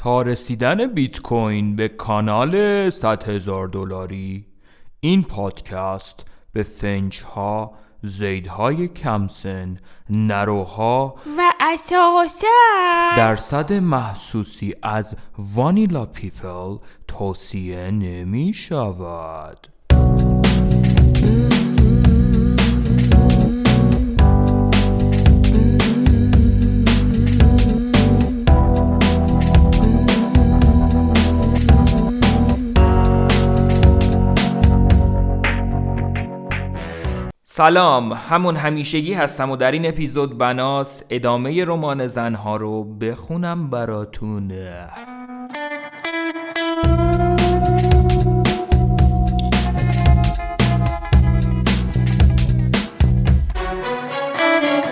تا رسیدن بیت کوین به کانال 100 هزار دلاری این پادکست به فنج ها زیدهای کمسن نروها و اساسا درصد محسوسی از وانیلا پیپل توصیه نمی شود سلام همون همیشگی هستم و در این اپیزود بناس ادامه رمان زنها رو بخونم براتون.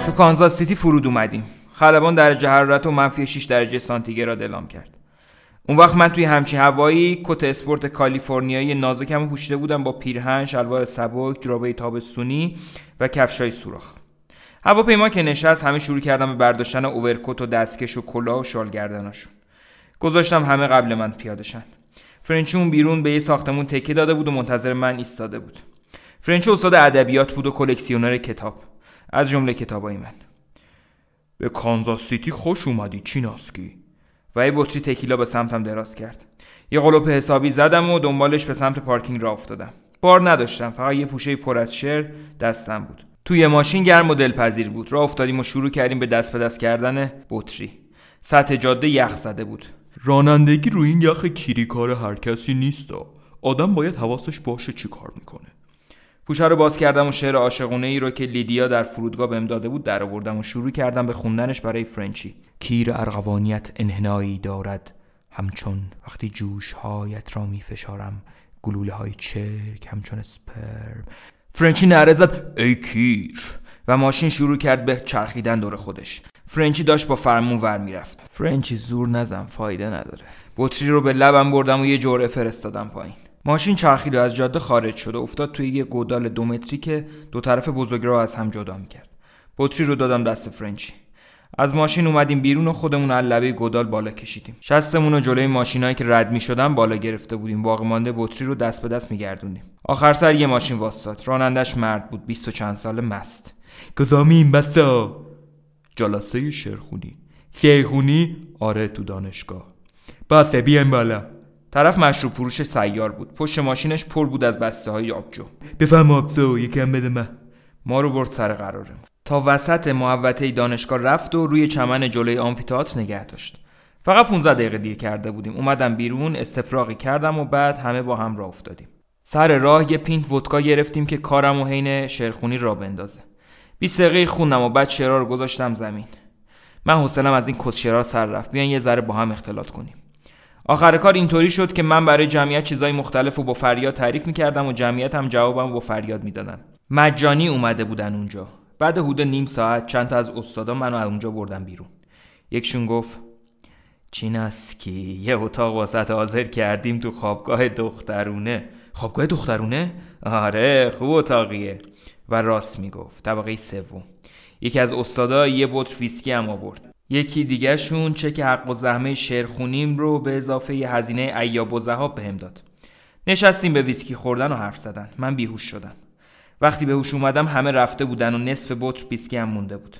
تو کانزاس سیتی فرود اومدیم. خلبان درجه حرارت و منفی 6 درجه سانتیگراد اعلام کرد. اون وقت من توی همچی هوایی کت اسپورت کالیفرنیایی نازکم پوشیده بودم با پیرهن شلوار سبک جرابه تابستونی و کفشای سوراخ. هواپیما که نشست همه شروع کردن به برداشتن اورکت و دستکش و کلاه و شال گردناشون. گذاشتم همه قبل من پیاده شن. فرنچ اون بیرون به یه ساختمون تکیه داده بود و منتظر من ایستاده بود. فرنچ استاد ادبیات بود و کلکسیونر کتاب. از جمله کتابای من. به کانزاس سیتی خوش اومدی چیناسکی و یه بطری تکیلا به سمتم دراز کرد. یه قلوپ حسابی زدم و دنبالش به سمت پارکینگ راه افتادم. بار نداشتم فقط یه پوشه پر از شعر دستم بود. توی ماشین گرم و دلپذیر بود. راه افتادیم و شروع کردیم به دست به دست کردن بطری. سطح جاده یخ زده بود. رانندگی روی این یخ کیری کار هر کسی نیست آدم باید حواسش باشه چی کار می‌کنه. پوشه رو باز کردم و شعر عاشقونه ای رو که لیدیا در فرودگاه بهم داده بود در آوردم و شروع کردم به خوندنش برای فرنچی. کیر ارغوانیت انحنایی دارد همچون وقتی جوش هایت را می فشارم گلوله های چرک همچون سپرم. فرنچی نره زد ای کیر! و ماشین شروع کرد به چرخیدن دور خودش. فرنچی داشت با فرمون ور می‌رفت. فرنچی زور نزن فایده نداره. بطری رو به لبم بردم و یه جوره فرستادم پایین. ماشین چرخید و از جاده خارج شد و افتاد توی یه گودال دو متری که دو طرف بزرگ را از هم جدا می‌کرد. بطری رو دادم دست فرنچی. از ماشین اومدیم بیرون و خودمون از لبه گودال بالا کشیدیم. شستمون و جلوی ماشینایی که رد می شدن بالا گرفته بودیم. باقی مانده بطری رو دست به دست میگردونیم آخر سر یه ماشین واستاد. رانندش مرد بود. بیست و چند سال مست. گزامین بسا جلسه شرخونی آره تو دانشگاه. باسه بیایم بالا. طرف مشروب فروش سیار بود. پشت ماشینش پر بود از بسته های آبجو. بفهم آبزو یکم بده من. ما رو برد سر قراره. تا وسط محوطه دانشگاه رفت و روی چمن جلوی آمفیتئاتر نگه داشت. فقط 15 دقیقه دیر کرده بودیم. اومدم بیرون استفراغی کردم و بعد همه با هم راه افتادیم. سر راه یه پینت ودکا گرفتیم که کارم و حین شرخونی را بندازه. 20 دقیقه خوندم و بعد شرار رو گذاشتم زمین. من حوصلم از این کس شرار سر رفت. بیان یه ذره با هم اختلاط کنیم. آخر کار اینطوری شد که من برای جمعیت چیزای مختلف و با فریاد تعریف می‌کردم و جمعیت هم جوابم با فریاد می‌دادن. مجانی اومده بودن اونجا. بعد حدود نیم ساعت چند تا از استادا منو از اونجا بردن بیرون. یکشون گفت چیناسکی یه اتاق واسط حاضر کردیم تو خوابگاه دخترونه. خوابگاه دخترونه؟ آره خوب اتاقیه. و راست می‌گفت طبقه سوم. یکی از استادا یه بطر ویسکی هم آورد. یکی دیگه شون چک حق و زحمه شعرخونیم رو به اضافه هزینه ایاب و زهاب بهم داد. نشستیم به ویسکی خوردن و حرف زدن. من بیهوش شدم. وقتی به هوش اومدم همه رفته بودن و نصف بطر ویسکی هم مونده بود.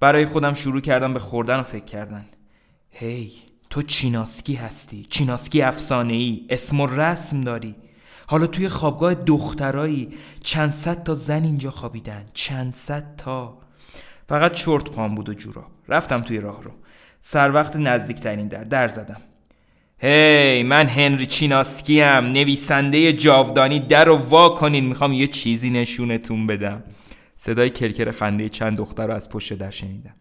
برای خودم شروع کردم به خوردن و فکر کردن. هی تو چیناسکی هستی. چیناسکی افسانه ای اسم و رسم داری. حالا توی خوابگاه دخترایی چند صد تا زن اینجا خوابیدن. چند صد تا. فقط چرت پام بود و جورا رفتم توی راه رو. سر وقت نزدیکترین در در زدم. هی من هنری چیناسکی هم نویسنده جاودانی در رو وا کنین. می‌خوام یه چیزی نشونتون بدم. صدای کرکر خنده چند دختر رو از پشت در شنیدم.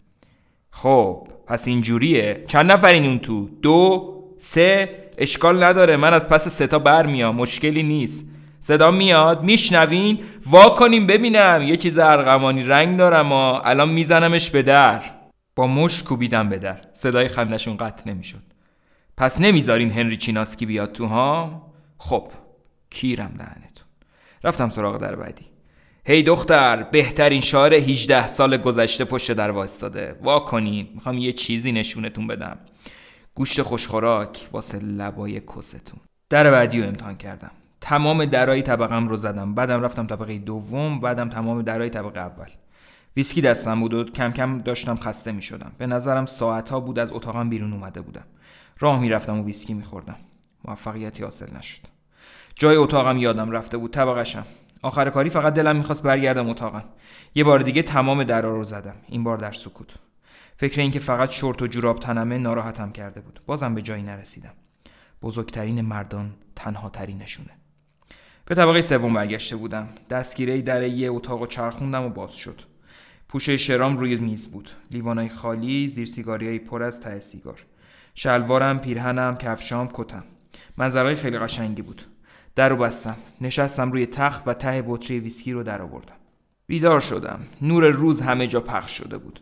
خب پس اینجوریه چند نفرین اون تو؟ دو؟ سه؟ اشکال نداره. من از پس سه تا بر میام مشکلی نیست. صدا میاد؟ میشنوین؟ وا کنیم ببینم. یه چیز ارغمانی رنگ دارم و الان میزنمش به در. با مش کوبیدم به در. صدای خندشون قطع نمی‌شد. پس نمی‌ذارین هنری چیناسکی بیاد تو ها خب کیرم دهنتون. رفتم سراغ در بعدی. هی دختر بهترین شاعر 18 سال گذشته پشت در وایستاده. وا کنین. می‌خوام یه چیزی نشونتون بدم. گوشت خوشخوراک واسه لبای کستون. در بعدی رو امتحان کردم. تمام درای طبقم رو زدم. بعدم رفتم طبقه دوم بعدم تمام درای طبقه اول. ویسکی دستم بود و کم کم داشتم خسته می شدم به نظرم ساعت ها بود از اتاقم بیرون اومده بودم. راه می‌رفتم و ویسکی میخوردم. موفقیتی حاصل نشد. جای اتاقم یادم رفته بود طبقشم آخر کاری فقط دلم می‌خواست برگردم اتاقم. یه بار دیگه تمام درا رو زدم. این بار در سکوت. فکر اینکه فقط شورت و جوراب تنمه ناراحتم کرده بود. بازم به جایی نرسیدم. بزرگترین مردان تنها ترینشونه. به طبقه سوم برگشته بودم. دستگیره در یه اتاق و چرخوندم و باز شد. پوشه شرام روی میز بود. لیوانای خالی زیر سیگاریای پر از ته سیگار. شلوارم پیرهنم کفشام کتم. منظرهای خیلی قشنگی بود. در بستم. نشستم روی تخت و ته بطری ویسکی رو در آوردم. بیدار شدم. نور روز همه جا پخش شده بود.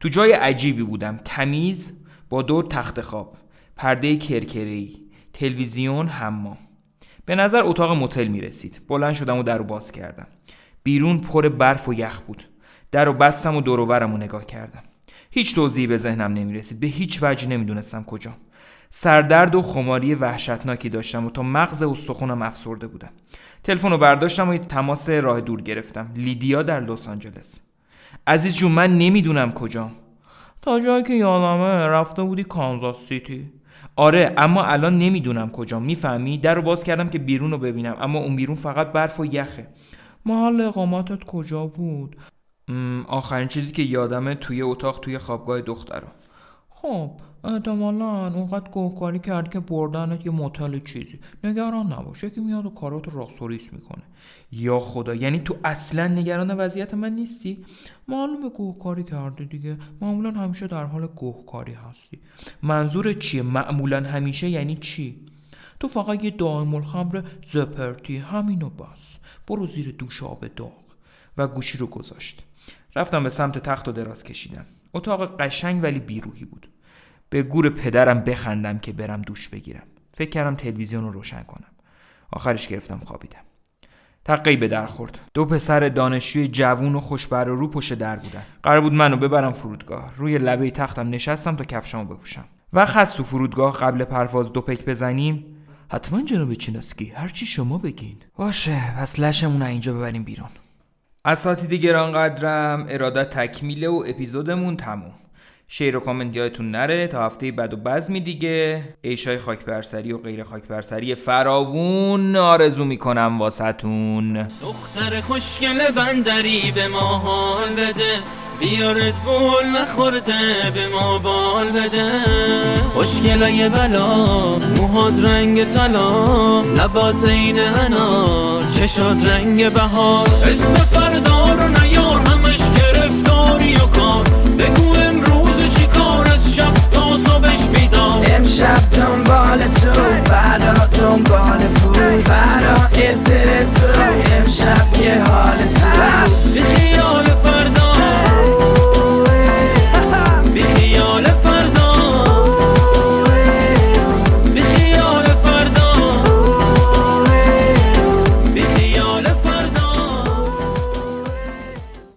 تو جای عجیبی بودم. تمیز با دور تخت خواب. پرده کرکره‌ای. تلویزیون حمام. به نظر اتاق متل می رسید بلند شدم و در رو باز کردم. بیرون پر برف و یخ بود. در رو بستم و دور و نگاه کردم. هیچ توضیحی به ذهنم نمی رسید به هیچ وجه نمی‌دونستم کجا. سردرد و خماری وحشتناکی داشتم و تا مغز استخونم افسرده بودم. تلفن رو برداشتم و تماس راه دور گرفتم. لیدیا در لس آنجلس. عزیز جون من نمی‌دونم کجام. تا جایی که یادمه رفته بودی کانزاس سیتی. آره اما الان نمی‌دونم کجا می‌فهمی؟ در رو باز کردم که بیرون رو ببینم. اما اون بیرون فقط برف و یخه. محل اقامتت کجا بود؟ آخرین چیزی که یادمه توی اتاق توی خوابگاه دخترم خب احتمالا اونقدر گوهکاری کرد که بردنت یه موتل چیزی. نگران نباشه که میاد و کارات راستوریس می‌کنه. یا خدا یعنی تو اصلا نگران وضعیت من نیستی؟ معلومه گوهکاری کرده دیگه. معمولا همیشه در حال گوهکاری هستی. منظور چیه؟ معمولا همیشه یعنی چی؟ تو فقط یه دائم الخمر زپرتی همینو بس. برو زیر دوش آب داغ. و گوشی رو گذاشت. رفتم به سمت تخت و دراز کشیدم. اتاق قشنگ ولی بیروحی بود. به گور پدرم بخندم که برم دوش بگیرم. فکر کردم تلویزیون رو روشن کنم. آخرش گرفتم خوابیدم. تقی به در خورد. دو پسر دانشجوی جوون و خوشبر رو پشت در بودن. قرار بود منو ببرم فرودگاه. روی لبه تختم نشستم تا کفشامو بپوشم. و خست تو فرودگاه قبل پرواز دو پک بزنیم؟ حتما جناب چیناسکی. هرچی شما بگین. باشه پس لشمون اینجا ببریم بیرون. اساتید گرانقدرم ارادت تکمیله و اپیزودمون تموم. شیر و کامنت یادتون نره تا هفته بعد و بزمی دیگه. ایشای خاک برسری و غیر خاک برسری فراوون آرزو می‌کنم واسهتون. دختر خوشگل بندری به ما حال بده. بیارت بول نخورده به ما بال بده. خوشگلای بلا موهاد رنگ طلا. لبات این انار چشاد رنگ بهار. اسم فردا رو نیار همش گرفتاری و کار. بگو امروز چی کار از شب تا صبحش بیدار. امشب دنبال تو فردا دنبال پول. فردا استرس امشب یه حالت